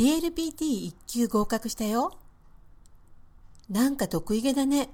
DLPT1 級合格したよ。なんか得意げだね。